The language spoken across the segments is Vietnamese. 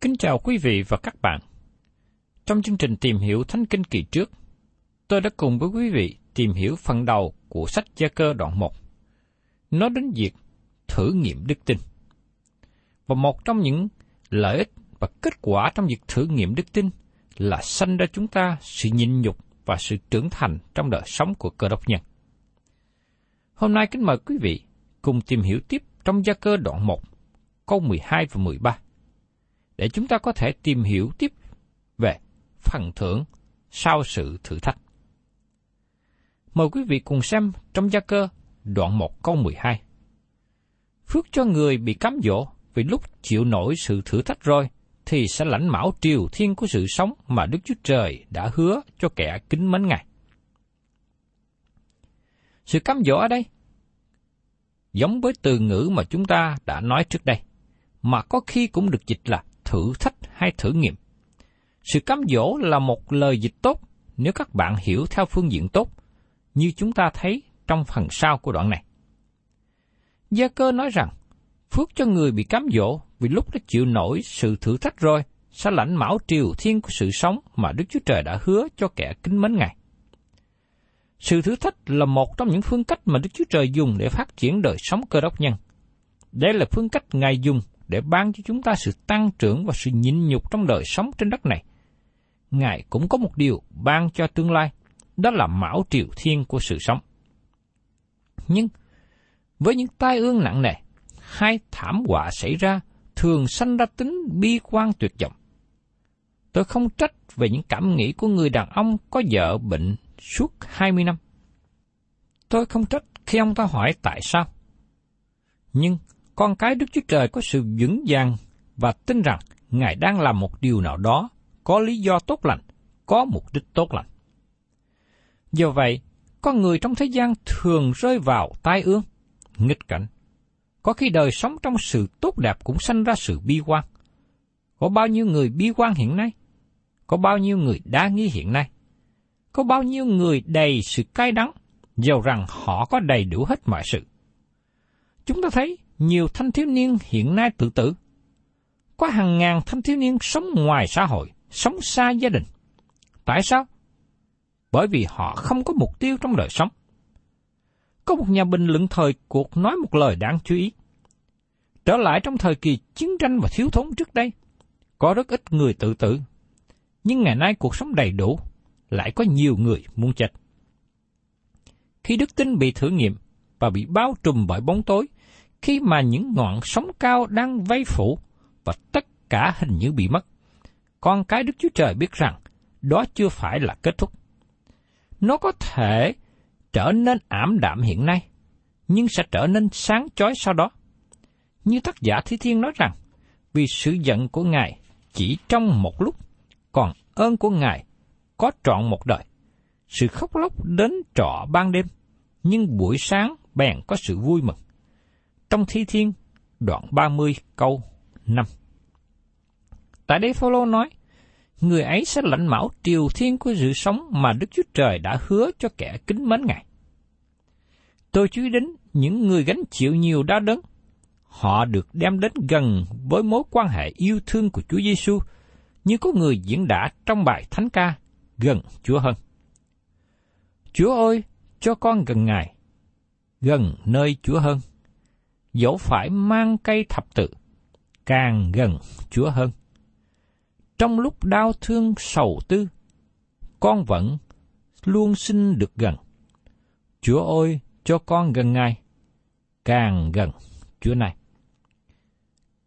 Kính chào quý vị và các bạn. Trong chương trình tìm hiểu Thánh Kinh kỳ trước, tôi đã cùng với quý vị tìm hiểu phần đầu của sách Gia Cơ đoạn 1. Nó đến việc thử nghiệm đức tin. Và một trong những lợi ích và kết quả trong việc thử nghiệm đức tin là sanh ra chúng ta sự nhịn nhục và sự trưởng thành trong đời sống của cơ đốc nhân. Hôm nay kính mời quý vị cùng tìm hiểu tiếp trong gia cơ đoạn 1, câu 12 và 13, để chúng ta có thể tìm hiểu tiếp về phần thưởng sau sự thử thách. Mời quý vị cùng xem trong gia cơ đoạn 1 câu 12. Phước cho người bị cám dỗ vì lúc chịu nổi sự thử thách rồi, thì sẽ lãnh mão triều thiên của sự sống mà Đức Chúa Trời đã hứa cho kẻ kính mến Ngài. Sự cám dỗ ở đây giống với từ ngữ mà chúng ta đã nói trước đây, mà có khi cũng được dịch là thử thách hay thử nghiệm. Sự cám dỗ là một lời dịch tốt nếu các bạn hiểu theo phương diện tốt, như chúng ta thấy trong phần sau của đoạn này. Gia cơ nói rằng, phước cho người bị cám dỗ vì lúc đã chịu nổi sự thử thách rồi, sẽ lãnh mão triều thiên của sự sống mà Đức Chúa Trời đã hứa cho kẻ kính mến Ngài. Sự thử thách là một trong những phương cách mà Đức Chúa Trời dùng để phát triển đời sống cơ đốc nhân. Đây là phương cách Ngài dùng để ban cho chúng ta sự tăng trưởng và sự nhịn nhục trong đời sống trên đất này. Ngài cũng có một điều ban cho tương lai, đó là mão triều thiên của sự sống. Nhưng, với những tai ương nặng nề, hai thảm họa xảy ra thường sanh ra tính bi quan tuyệt vọng. Tôi không trách về những cảm nghĩ của người đàn ông có vợ bệnh suốt 20 năm. Tôi không trách khi ông ta hỏi tại sao. Nhưng con cái Đức Chúa Trời có sự vững vàng và tin rằng Ngài đang làm một điều nào đó có lý do tốt lành, có mục đích tốt lành. Do vậy, con người trong thế gian thường rơi vào tai ương, nghịch cảnh. Có khi đời sống trong sự tốt đẹp cũng sanh ra sự bi quan. Có bao nhiêu người bi quan hiện nay? Có bao nhiêu người đa nghi hiện nay? Có bao nhiêu người đầy sự cay đắng, dầu rằng họ có đầy đủ hết mọi sự. Chúng ta thấy nhiều thanh thiếu niên hiện nay tự tử. Có hàng ngàn thanh thiếu niên sống ngoài xã hội, sống xa gia đình. Tại sao? Bởi vì họ không có mục tiêu trong đời sống. Có một nhà bình luận thời cuộc nói một lời đáng chú ý. Trở lại trong thời kỳ chiến tranh và thiếu thốn trước đây, có rất ít người tự tử nhưng ngày nay cuộc sống đầy đủ, lại có nhiều người muốn chết. Khi đức tin bị thử nghiệm và bị bao trùm bởi bóng tối, khi mà những ngọn sóng cao đang vây phủ và tất cả hình như bị mất, con cái Đức Chúa Trời biết rằng đó chưa phải là kết thúc. Nó có thể trở nên ảm đạm hiện nay, nhưng sẽ trở nên sáng chói sau đó. Như tác giả Thi Thiên nói rằng, vì sự giận của Ngài chỉ trong một lúc, còn ơn của Ngài có trọn một đời. Sự khóc lóc đến trọ ban đêm, nhưng buổi sáng bèn có sự vui mừng. Trong Thi Thiên, đoạn 30 câu 5. Tại đây Phaolô nói, người ấy sẽ lãnh mão triều thiên của sự sống mà Đức Chúa Trời đã hứa cho kẻ kính mến Ngài. Tôi chú ý đến những người gánh chịu nhiều đau đớn. Họ được đem đến gần với mối quan hệ yêu thương của Chúa Giêsu, như có người diễn đã trong bài thánh ca gần Chúa hơn. Chúa ơi, cho con gần Ngài, gần nơi Chúa hơn. Dẫu phải mang cây thập tự, càng gần Chúa hơn. Trong lúc đau thương sầu tư, con vẫn luôn xin được gần. Chúa ơi, cho con gần Ngài, càng gần Chúa này.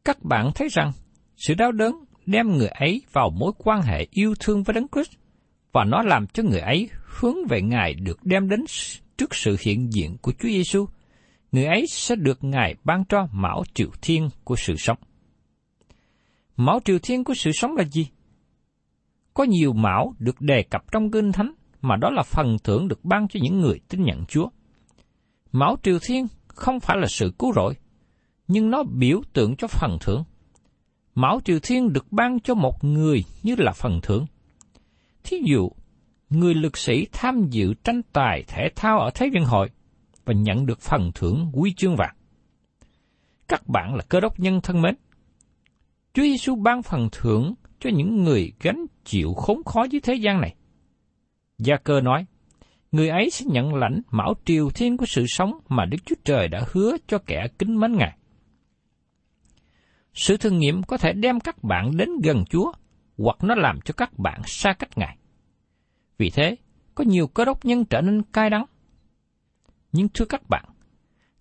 Các bạn thấy rằng, sự đau đớn đem người ấy vào mối quan hệ yêu thương với Đấng Christ và nó làm cho người ấy hướng về Ngài được đem đến trước sự hiện diện của Chúa Giêsu. Người ấy sẽ được Ngài ban cho mão triều thiên của sự sống. Mão triều thiên của sự sống là gì? Có nhiều mão được đề cập trong Kinh Thánh mà đó là phần thưởng được ban cho những người tin nhận Chúa. Mão triều thiên không phải là sự cứu rỗi, nhưng nó biểu tượng cho phần thưởng. Mão triều thiên được ban cho một người như là phần thưởng. Thí dụ, người lực sĩ tham dự tranh tài thể thao ở Thế vận hội và nhận được phần thưởng quý chương vàng. Các bạn là cơ đốc nhân thân mến. Chúa Giêsu ban phần thưởng cho những người gánh chịu khốn khó dưới thế gian này. Gia cơ nói, người ấy sẽ nhận lãnh mão triều thiên của sự sống mà Đức Chúa Trời đã hứa cho kẻ kính mến Ngài. Sự thử nghiệm có thể đem các bạn đến gần Chúa, hoặc nó làm cho các bạn xa cách Ngài. Vì thế, có nhiều cơ đốc nhân trở nên cay đắng. Nhưng thưa các bạn,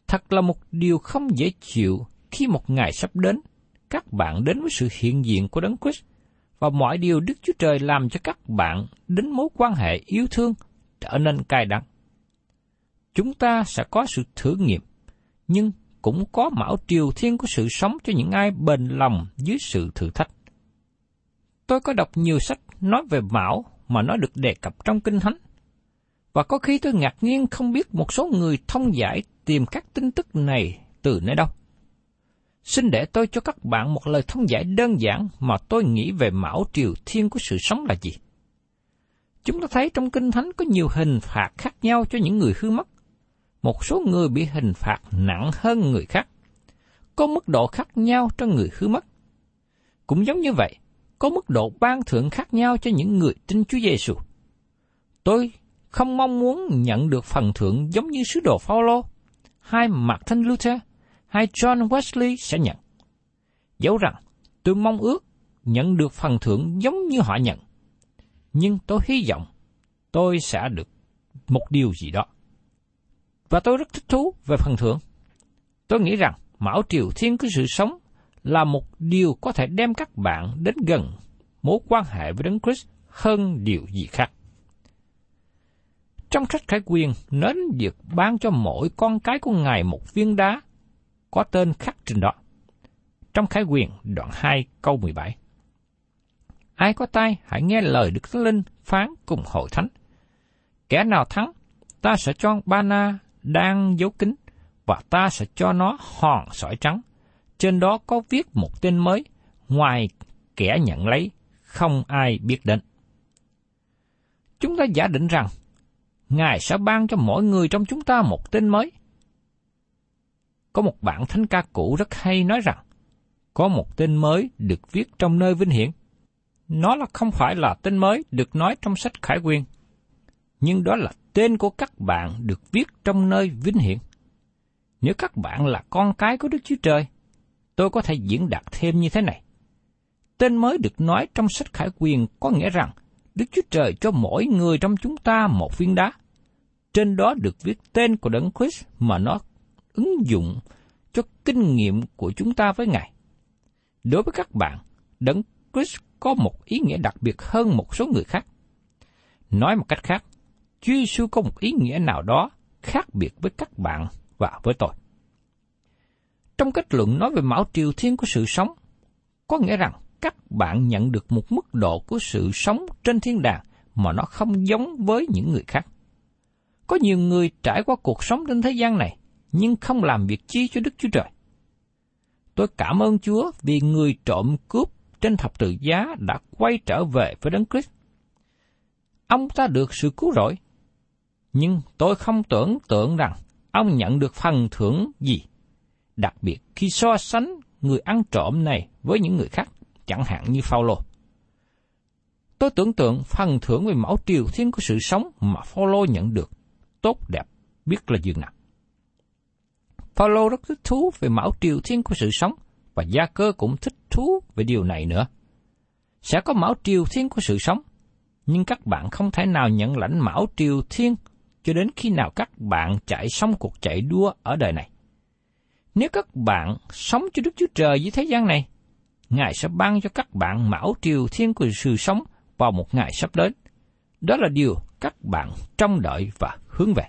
thật là một điều không dễ chịu khi một ngày sắp đến, các bạn đến với sự hiện diện của Đấng Christ và mọi điều Đức Chúa Trời làm cho các bạn đến mối quan hệ yêu thương trở nên cay đắng. Chúng ta sẽ có sự thử nghiệm, nhưng cũng có mão triều thiên của sự sống cho những ai bền lòng dưới sự thử thách. Tôi có đọc nhiều sách nói về mão mà nó được đề cập trong Kinh Thánh. Và có khi tôi ngạc nhiên không biết một số người thông giải tìm các tin tức này từ nơi đâu. Xin để tôi cho các bạn một lời thông giải đơn giản mà tôi nghĩ về mão triều thiên của sự sống là gì. Chúng ta thấy trong Kinh Thánh có nhiều hình phạt khác nhau cho những người hư mất. Một số người bị hình phạt nặng hơn người khác. Có mức độ khác nhau cho người hư mất. Cũng giống như vậy, có mức độ ban thưởng khác nhau cho những người tin Chúa Giêsu. Tôi không mong muốn nhận được phần thưởng giống như sứ đồ Phaolô, hay Martin Luther, hay John Wesley sẽ nhận. Dẫu rằng tôi mong ước nhận được phần thưởng giống như họ nhận, nhưng tôi hy vọng tôi sẽ được một điều gì đó. Và tôi rất thích thú về phần thưởng. Tôi nghĩ rằng Mão Triều Thiên của sự sống là một điều có thể đem các bạn đến gần mối quan hệ với Đấng Christ hơn điều gì khác. Trong sách khải quyền nến việc ban cho mỗi con cái của Ngài một viên đá có tên khắc trên đó. Trong khải quyền đoạn 2 câu 17. Ai có tai hãy nghe lời Đức Thánh Linh phán cùng hội thánh. Kẻ nào thắng, ta sẽ cho ba na đang giấu kính và ta sẽ cho nó hòn sỏi trắng trên đó có viết một tên mới, ngoài kẻ nhận lấy, không ai biết đến. Chúng ta giả định rằng, Ngài sẽ ban cho mỗi người trong chúng ta một tên mới. Có một bản thánh ca cũ rất hay nói rằng, có một tên mới được viết trong nơi vinh hiển. Nó là không phải là tên mới được nói trong sách Khải Quyên, nhưng đó là tên của các bạn được viết trong nơi vinh hiển. Nếu các bạn là con cái của Đức Chúa Trời, tôi có thể diễn đạt thêm như thế này. tên mới được nói trong sách Khải Quyền có nghĩa rằng Đức Chúa Trời cho mỗi người trong chúng ta một viên đá. Trên đó được viết tên của Đấng Christ mà nó ứng dụng cho kinh nghiệm của chúng ta với Ngài. Đối với các bạn, Đấng Christ có một ý nghĩa đặc biệt hơn một số người khác. Nói một cách khác, Chúa Giêsu có một ý nghĩa nào đó khác biệt với các bạn và với tôi. Trong kết luận nói về mão triều thiên của sự sống, có nghĩa rằng các bạn nhận được một mức độ của sự sống trên thiên đàng mà nó không giống với những người khác. Có nhiều người trải qua cuộc sống trên thế gian này, nhưng không làm việc chi cho Đức Chúa Trời. Tôi cảm ơn Chúa vì người trộm cướp trên thập tự giá đã quay trở về với Đấng Christ. Ông ta được sự cứu rỗi, nhưng tôi không tưởng tượng rằng ông nhận được phần thưởng gì, đặc biệt khi so sánh người ăn trộm này với những người khác, chẳng hạn như Phaolô. Tôi tưởng tượng phần thưởng về mẫu triều thiên của sự sống mà Phaolô nhận được tốt đẹp biết là dường nào. Paulo rất thích thú về mão triều thiên của sự sống và Gia Cơ cũng thích thú về điều này nữa. Sẽ có mão triều thiên của sự sống, nhưng các bạn không thể nào nhận lãnh mão triều thiên cho đến khi nào các bạn chạy xong cuộc chạy đua ở đời này. Nếu các bạn sống cho Đức Chúa Trời dưới thế gian này, Ngài sẽ ban cho các bạn mão triều thiên của sự sống vào một ngày sắp đến. Đó là điều các bạn trông đợi và hướng về.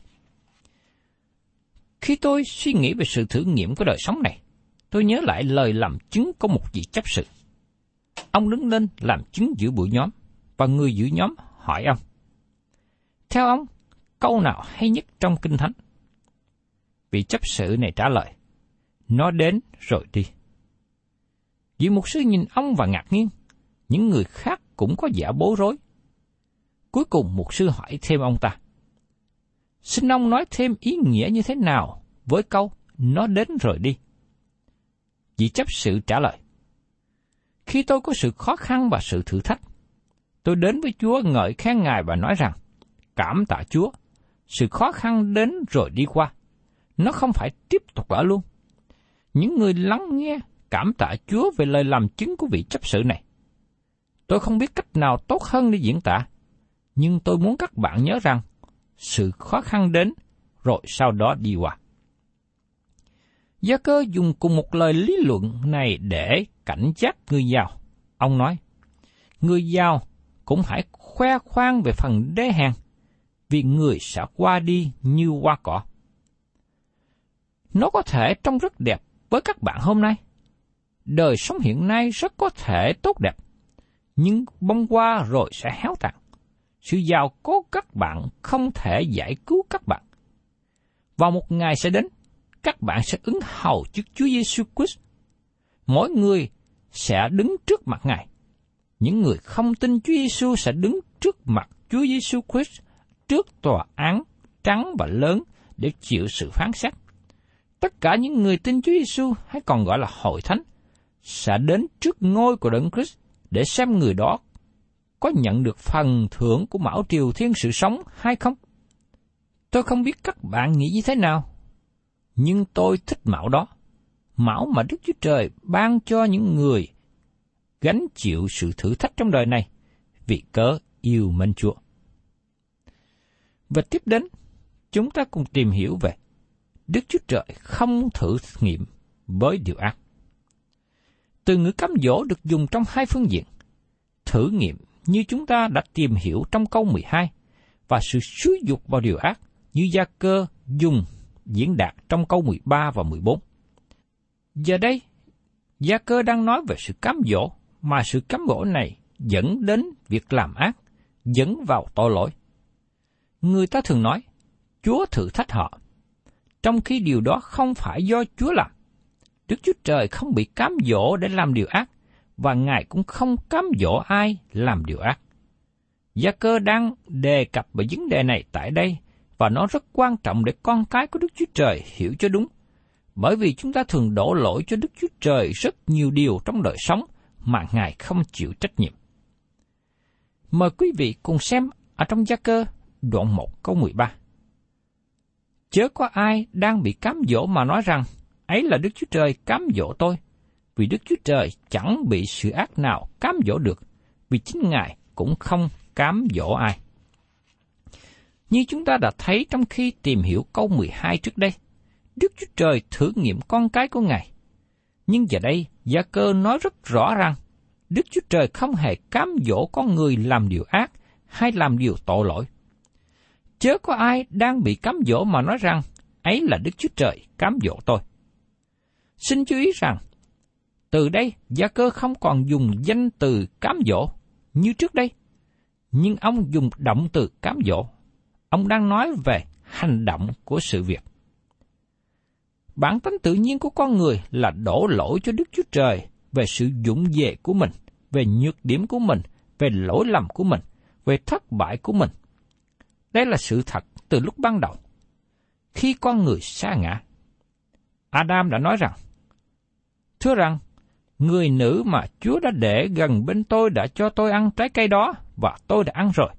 Khi tôi suy nghĩ về sự thử nghiệm của đời sống này, tôi nhớ lại lời làm chứng của một vị chấp sự. Ông đứng lên làm chứng giữa buổi nhóm, và người giữ nhóm hỏi ông. Theo ông, câu nào hay nhất trong Kinh Thánh? Vị chấp sự này trả lời, nó đến rồi đi. Vị mục sư nhìn ông và ngạc nhiên, những người khác cũng có giả bối rối. Cuối cùng mục sư hỏi thêm ông ta, xin ông nói thêm ý nghĩa như thế nào với câu nó đến rồi đi. Vị chấp sự trả lời, khi tôi có sự khó khăn và sự thử thách, tôi đến với Chúa ngợi khen Ngài và nói rằng, cảm tạ Chúa, sự khó khăn đến rồi đi qua. Nó không phải tiếp tục ở luôn. Những người lắng nghe cảm tạ Chúa về lời làm chứng của vị chấp sự này. Tôi không biết cách nào tốt hơn để diễn tả, nhưng tôi muốn các bạn nhớ rằng sự khó khăn đến rồi sau đó đi qua. Gia cơ dùng cùng một lời lý luận này để cảnh giác người giàu. Ông nói, người giàu cũng hãy khoe khoang về phần đế hàng, vì người sẽ qua đi như qua cỏ. Nó có thể trông rất đẹp với các bạn hôm nay. Đời sống hiện nay rất có thể tốt đẹp, nhưng bông qua rồi sẽ héo tàn. Sự giàu có các bạn không thể giải cứu các bạn. Vào một ngày sẽ đến, các bạn sẽ ứng hầu trước Chúa Giêsu Christ. Mỗi người sẽ đứng trước mặt Ngài. Những người không tin Chúa Giêsu sẽ đứng trước mặt Chúa Giêsu Christ trước tòa án trắng và lớn để chịu sự phán xét. Tất cả những người tin Chúa Giêsu hay còn gọi là hội thánh sẽ đến trước ngôi của Đấng Christ để xem người đó có nhận được phần thưởng của mão triều thiên sự sống hay không. Tôi không biết các bạn nghĩ như thế nào, nhưng tôi thích mão đó. Mão mà Đức Chúa Trời ban cho những người gánh chịu sự thử thách trong đời này vì cớ yêu mến Chúa. Và tiếp đến, chúng ta cùng tìm hiểu về Đức Chúa Trời không thử nghiệm với điều ác. Từ ngữ cám dỗ được dùng trong hai phương diện. Thử nghiệm như chúng ta đã tìm hiểu trong câu 12 và sự xúi dục vào điều ác như gia cơ dùng diễn đạt trong câu 13 và 14. Giờ đây, Gia cơ đang nói về sự cám dỗ, mà sự cám dỗ này dẫn đến việc làm ác, dẫn vào tội lỗi. Người ta thường nói, Chúa thử thách họ, trong khi điều đó không phải do Chúa làm. Đức Chúa Trời không bị cám dỗ để làm điều ác, và Ngài cũng không cám dỗ ai làm điều ác. Gia cơ đang đề cập về vấn đề này tại đây và nó rất quan trọng để con cái của Đức Chúa Trời hiểu cho đúng. Bởi vì chúng ta thường đổ lỗi cho Đức Chúa Trời rất nhiều điều trong đời sống mà Ngài không chịu trách nhiệm. Mời quý vị cùng xem ở trong gia cơ đoạn 1 câu 13. Chớ có ai đang bị cám dỗ mà nói rằng ấy là Đức Chúa Trời cám dỗ tôi, vì Đức Chúa Trời chẳng bị sự ác nào cám dỗ được, vì chính Ngài cũng không cám dỗ ai. Như chúng ta đã thấy trong khi tìm hiểu câu 12 trước đây, Đức Chúa Trời thử nghiệm con cái của Ngài. Nhưng giờ đây, Gia Cơ nói rất rõ rằng, Đức Chúa Trời không hề cám dỗ con người làm điều ác hay làm điều tội lỗi. Chớ có ai đang bị cám dỗ mà nói rằng, ấy là Đức Chúa Trời cám dỗ tôi. Xin chú ý rằng, từ đây Gia Cơ không còn dùng danh từ cám dỗ như trước đây, nhưng ông dùng động từ cám dỗ. Ông đang nói về hành động của sự việc. Bản tính tự nhiên của con người là đổ lỗi cho Đức Chúa Trời về sự dũng về của mình, về nhược điểm của mình, về lỗi lầm của mình, về thất bại của mình. Đây là sự thật từ lúc ban đầu. Khi con người xa ngã, Adam đã nói rằng, Thưa rằng, người nữ mà Chúa đã để gần bên tôi đã cho tôi ăn trái cây đó và tôi đã ăn rồi.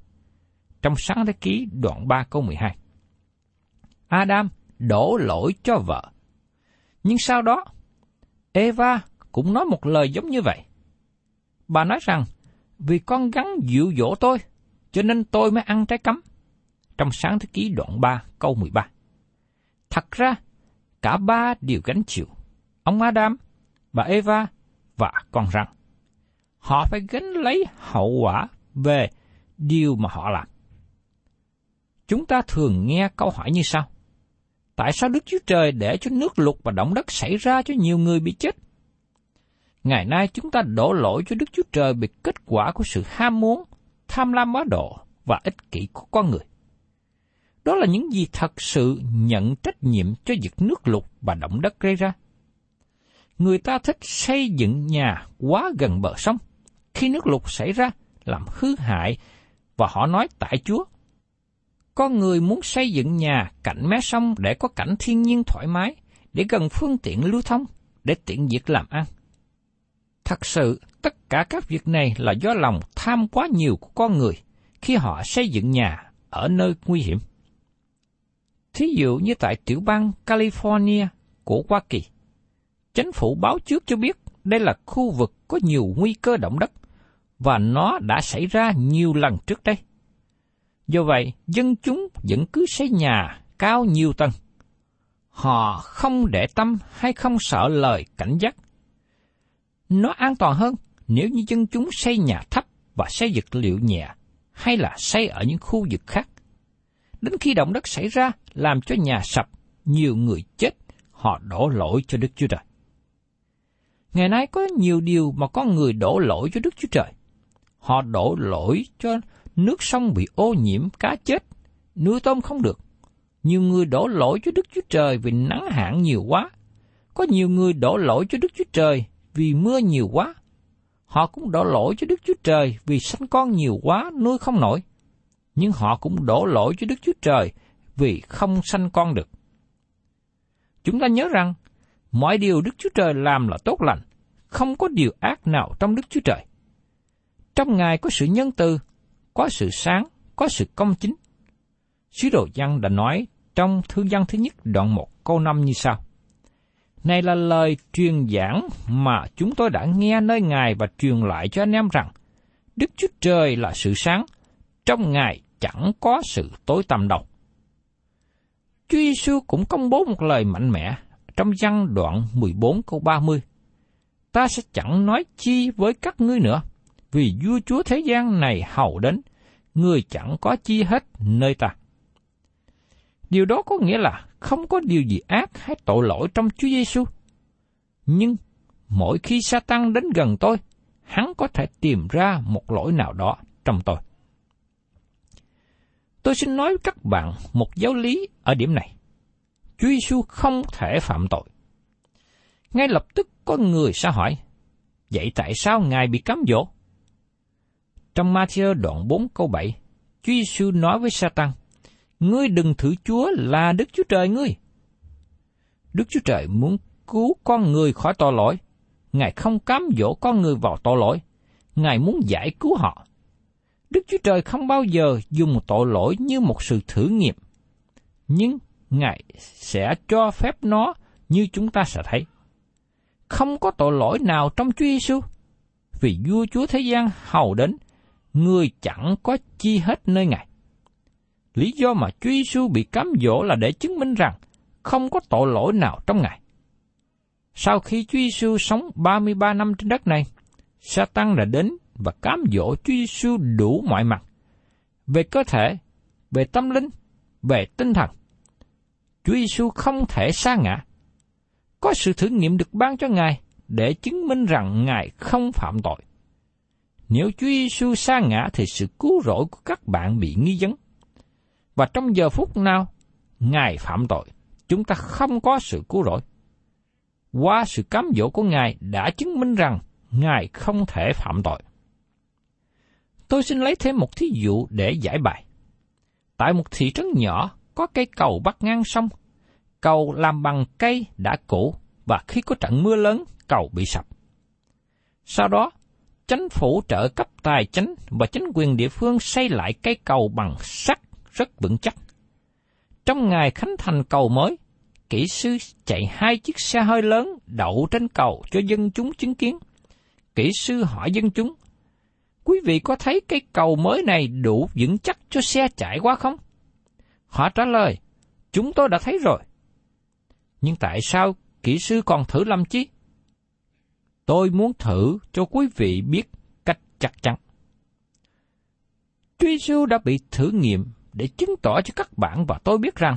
Trong sáng thế ký đoạn 3 câu 12. Adam đổ lỗi cho vợ. Nhưng sau đó, Eva cũng nói một lời giống như vậy. Bà nói rằng, vì con gắn dịu dỗ tôi, cho nên tôi mới ăn trái cấm. Trong sáng thế ký đoạn 3 câu 13. Thật ra, cả ba đều gánh chịu. Ông Adam, bà Eva và con rắn. Họ phải gánh lấy hậu quả về điều mà họ làm. Chúng ta thường nghe câu hỏi như sau. Tại sao Đức Chúa Trời để cho nước lụt và động đất xảy ra cho nhiều người bị chết? Ngày nay chúng ta đổ lỗi cho Đức Chúa Trời về kết quả của sự ham muốn, tham lam quá độ và ích kỷ của con người. Đó là những gì thật sự nhận trách nhiệm cho việc nước lụt và động đất gây ra. Người ta thích xây dựng nhà quá gần bờ sông. Khi nước lụt xảy ra, làm hư hại, và họ nói tại Chúa. Con người muốn xây dựng nhà cạnh mé sông để có cảnh thiên nhiên thoải mái, để gần phương tiện lưu thông, để tiện việc làm ăn. Thật sự, tất cả các việc này là do lòng tham quá nhiều của con người khi họ xây dựng nhà ở nơi nguy hiểm. Thí dụ như tại tiểu bang California của Hoa Kỳ, chính phủ báo trước cho biết đây là khu vực có nhiều nguy cơ động đất và nó đã xảy ra nhiều lần trước đây. Do vậy, dân chúng vẫn cứ xây nhà cao nhiều tầng. Họ không để tâm hay không sợ lời cảnh giác. Nó an toàn hơn nếu như dân chúng xây nhà thấp và xây vật liệu nhẹ, hay là xây ở những khu vực khác. Đến khi động đất xảy ra, làm cho nhà sập, nhiều người chết, họ đổ lỗi cho Đức Chúa Trời. Ngày nay có nhiều điều mà con người đổ lỗi cho Đức Chúa Trời. Họ đổ lỗi cho nước sông bị ô nhiễm, cá chết, nuôi tôm không được. Nhiều người đổ lỗi cho Đức Chúa Trời vì nắng hạn nhiều quá. Có nhiều người đổ lỗi cho Đức Chúa Trời vì mưa nhiều quá. Họ cũng đổ lỗi cho Đức Chúa Trời vì sanh con nhiều quá nuôi không nổi. Nhưng họ cũng đổ lỗi cho Đức Chúa Trời vì không sanh con được. Chúng ta nhớ rằng, mọi điều Đức Chúa Trời làm là tốt lành, không có điều ác nào trong Đức Chúa Trời. Trong Ngài có sự nhân từ, có sự sáng, có sự công chính. Sứ đồ Giăng đã nói trong thư văn thứ nhất đoạn 1 câu 5 như sau. Này là lời truyền giảng mà chúng tôi đã nghe nơi Ngài và truyền lại cho anh em rằng, Đức Chúa Trời là sự sáng, trong Ngài chẳng có sự tối tăm đâu. Chúa Giêsu cũng công bố một lời mạnh mẽ trong văn đoạn 14 câu 30. Ta sẽ chẳng nói chi với các ngươi nữa, vì vua chúa thế gian này hầu đến, người chẳng có chi hết nơi ta. Điều đó có nghĩa là không có điều gì ác hay tội lỗi trong Chúa Giêsu. Nhưng mỗi khi Satan đến gần tôi, hắn có thể tìm ra một lỗi nào đó trong tôi. Tôi xin nói với các bạn một giáo lý ở điểm này. Chúa Giêsu không thể phạm tội. Ngay lập tức có người sẽ hỏi, vậy tại sao Ngài bị cấm dỗ? Trong Matthew đoạn 4 câu 7, Chúa Giêsu nói với Satan, Ngươi đừng thử Chúa là Đức Chúa Trời ngươi. Đức Chúa Trời muốn cứu con người khỏi tội lỗi. Ngài không cám dỗ con người vào tội lỗi. Ngài muốn giải cứu họ. Đức Chúa Trời không bao giờ dùng tội lỗi như một sự thử nghiệm. Nhưng Ngài sẽ cho phép nó như chúng ta sẽ thấy. Không có tội lỗi nào trong Chúa Giêsu, vì vua chúa thế gian hầu đến, người chẳng có chi hết nơi Ngài. Lý do mà Chúa Giêsu bị cám dỗ là để chứng minh rằng không có tội lỗi nào trong Ngài. Sau khi Chúa Giêsu sống 33 năm trên đất này, Satan đã đến và cám dỗ Chúa Giêsu đủ mọi mặt, về cơ thể, về tâm linh, về tinh thần. Chúa Giêsu không thể sa ngã. Có sự thử nghiệm được ban cho Ngài để chứng minh rằng Ngài không phạm tội. Nếu Chúa Giêsu sa ngã thì sự cứu rỗi của các bạn bị nghi vấn. Và trong giờ phút nào Ngài phạm tội, chúng ta không có sự cứu rỗi. Qua sự cám dỗ của Ngài đã chứng minh rằng Ngài không thể phạm tội. Tôi xin lấy thêm một thí dụ để giải bài. Tại một thị trấn nhỏ có cây cầu bắc ngang sông. Cầu làm bằng cây đã cũ và khi có trận mưa lớn, cầu bị sập. Sau đó, chính phủ trợ cấp tài chính và chính quyền địa phương xây lại cây cầu bằng sắt rất vững chắc. Trong ngày khánh thành cầu mới, kỹ sư chạy hai chiếc xe hơi lớn đậu trên cầu cho dân chúng chứng kiến. Kỹ sư hỏi dân chúng, quý vị có thấy cây cầu mới này đủ vững chắc cho xe chạy qua không? Họ trả lời, chúng tôi đã thấy rồi. Nhưng tại sao kỹ sư còn thử làm chi? Tôi muốn thử cho quý vị biết cách chắc chắn. Chúa Giêsu đã bị thử nghiệm để chứng tỏ cho các bạn và tôi biết rằng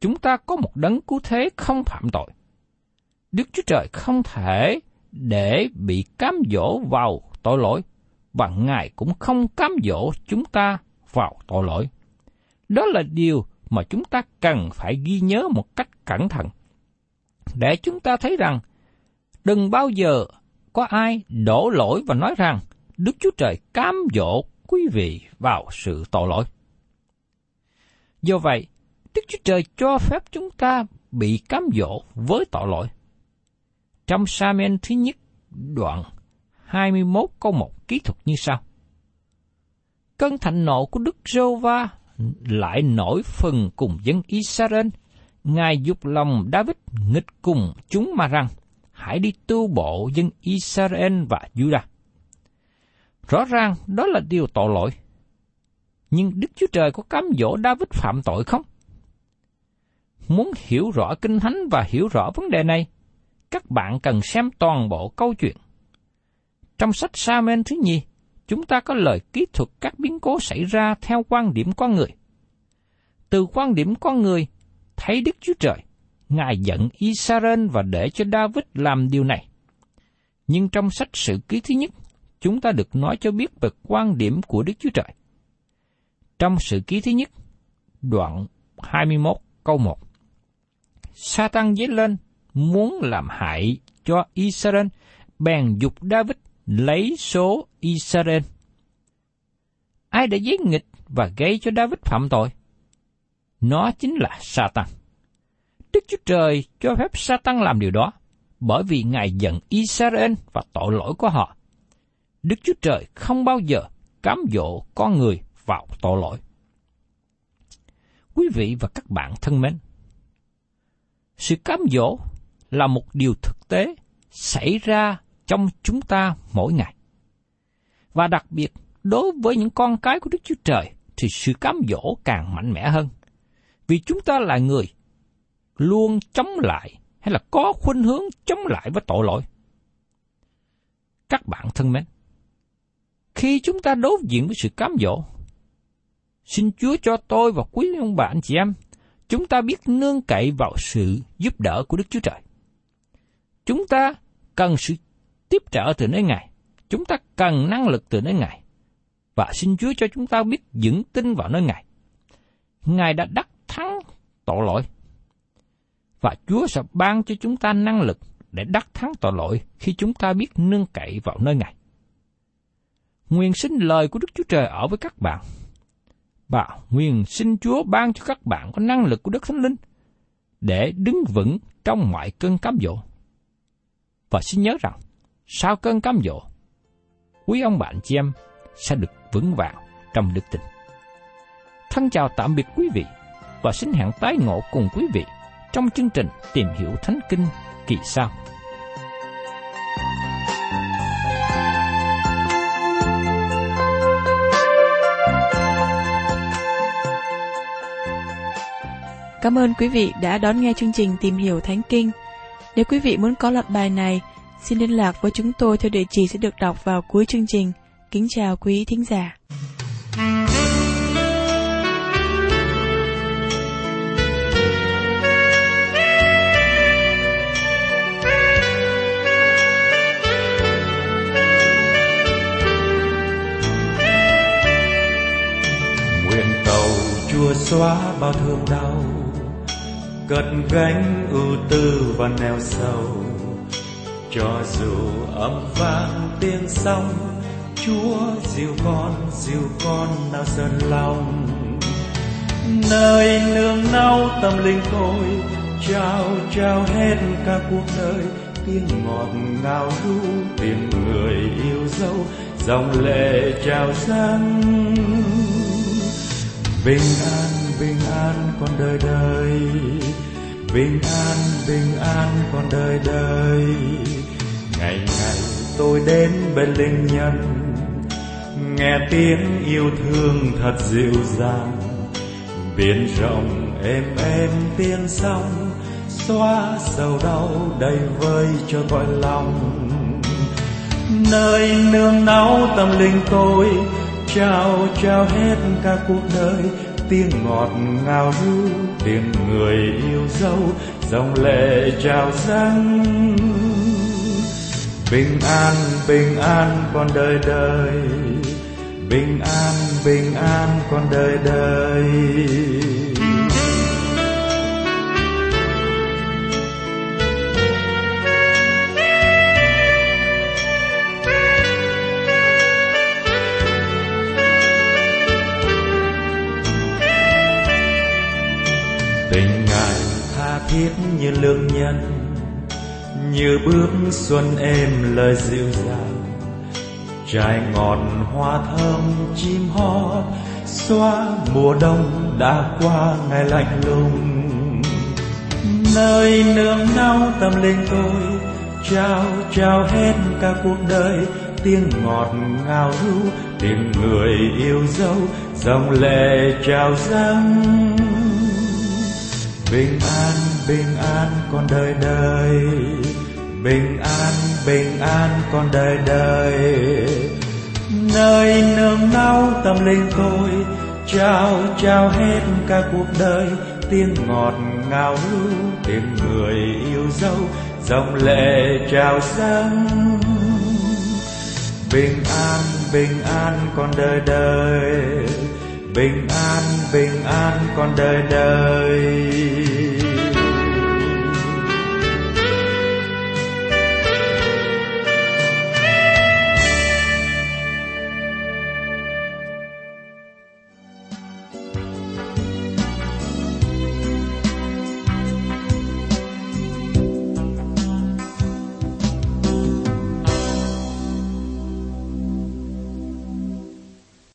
chúng ta có một đấng cứu thế không phạm tội. Đức Chúa Trời không thể để bị cám dỗ vào tội lỗi và Ngài cũng không cám dỗ chúng ta vào tội lỗi. Đó là điều mà chúng ta cần phải ghi nhớ một cách cẩn thận. Để chúng ta thấy rằng, đừng bao giờ có ai đổ lỗi và nói rằng Đức Chúa Trời cám dỗ quý vị vào sự tội lỗi. Do vậy, Đức Chúa Trời cho phép chúng ta bị cám dỗ với tội lỗi. Trong Samen thứ nhất đoạn 21 câu 1 kỹ thuật như sau. Cơn thạnh nộ của Đức Rô Va lại nổi phần cùng dân Israel. Ngài dục lòng David nghịch cùng chúng mà rằng, hãy đi tu bộ dân Israel và Judah. Rõ ràng đó là điều tội lỗi. Nhưng Đức Chúa Trời có cám dỗ David phạm tội không? Muốn hiểu rõ Kinh Thánh và hiểu rõ vấn đề này, các bạn cần xem toàn bộ câu chuyện. Trong sách Samen thứ nhì, chúng ta có lời kỹ thuật các biến cố xảy ra theo quan điểm con người. Từ quan điểm con người, thấy Đức Chúa Trời, Ngài giận Israel và để cho David làm điều này. Nhưng trong sách sự ký thứ nhất, chúng ta được nói cho biết về quan điểm của Đức Chúa Trời. Trong sự ký thứ nhất, đoạn 21 câu 1. Satan dấy lên muốn làm hại cho Israel, bèn dục David lấy số Israel. Ai đã giết nghịch và gây cho David phạm tội? Nó chính là Satan. Đức Chúa Trời cho phép Satan làm điều đó, bởi vì Ngài giận Israel và tội lỗi của họ. Đức Chúa Trời không bao giờ cám dỗ con người vào tội lỗi. Quý vị và các bạn thân mến, sự cám dỗ là một điều thực tế xảy ra trong chúng ta mỗi ngày. Và đặc biệt, đối với những con cái của Đức Chúa Trời, thì sự cám dỗ càng mạnh mẽ hơn. Vì chúng ta là người luôn chống lại hay là có khuynh hướng chống lại với tội lỗi. Các bạn thân mến, khi chúng ta đối diện với sự cám dỗ, xin Chúa cho tôi và quý ông bà anh chị em, chúng ta biết nương cậy vào sự giúp đỡ của Đức Chúa Trời. Chúng ta cần sự tiếp trợ từ nơi Ngài. Chúng ta cần năng lực từ nơi Ngài. Và xin Chúa cho chúng ta biết vững tin vào nơi Ngài. Ngài đã đắc thắng tội lỗi. Và Chúa sẽ ban cho chúng ta năng lực để đắc thắng tội lỗi khi chúng ta biết nương cậy vào nơi Ngài. Nguyện xin lời của Đức Chúa Trời ở với các bạn. Và nguyện xin Chúa ban cho các bạn có năng lực của Đức Thánh Linh để đứng vững trong mọi cơn cám dỗ. Và xin nhớ rằng, sau cơn cám dỗ, quý ông bạn chị em sẽ được vững vàng trong đức tin. Thân chào tạm biệt quý vị và xin hẹn tái ngộ cùng quý vị trong chương trình Tìm hiểu Thánh Kinh kỳ sau. Cảm ơn quý vị đã đón nghe chương trình Tìm hiểu Thánh Kinh. Nếu quý vị muốn có loạt bài này, xin liên lạc với chúng tôi theo địa chỉ sẽ được đọc vào cuối chương trình. Kính chào quý thính giả. nguyện cầu Chúa xóa bao thương đau, cất gánh ưu tư và neo sầu cho dù âm vang tiếng sóng, Chúa dìu con dìu con nào sơn lòng. Nơi nương náu tâm linh tôi, trao trao hết cả cuộc đời. Tiếng ngọt ngào ru tiếng người yêu dấu, dòng lệ trào dâng bình an bình an con đời đời. Bình an bình an con đời đời ngày ngày tôi đến bên linh nhân nghe tiếng yêu thương thật dịu dàng. Biển rộng êm êm tiếng sóng, xóa sầu đau đầy vơi cho cõi lòng. Nơi nương náu tâm linh tôi, trao trao hết cả cuộc đời. Tiếng ngọt ngào ru, tiếng người yêu dấu, dòng lệ trào dâng bình an bình an con đời đời. Bình an bình an con đời đời. Tình ngài tha thiết như lương nhân như bước xuân êm lời dịu dàng. Trái ngọt hoa thơm chim hót, xóa mùa đông đã qua ngày lạnh lùng. Nơi nương náu tâm linh tôi, trao trao hết cả cuộc đời. Tiếng ngọt ngào ru, tiếng người yêu dấu, dòng lệ trào dâng. Bình an bình an con đời đời bình an bình an con đời đời. Nơi nương náu tâm linh tôi, trao trao hết cả cuộc đời. Tiếng ngọt ngào lưu, tiếng người yêu dấu, dòng lệ trào dâng. Bình an bình an con đời đời. Bình an bình an con đời đời.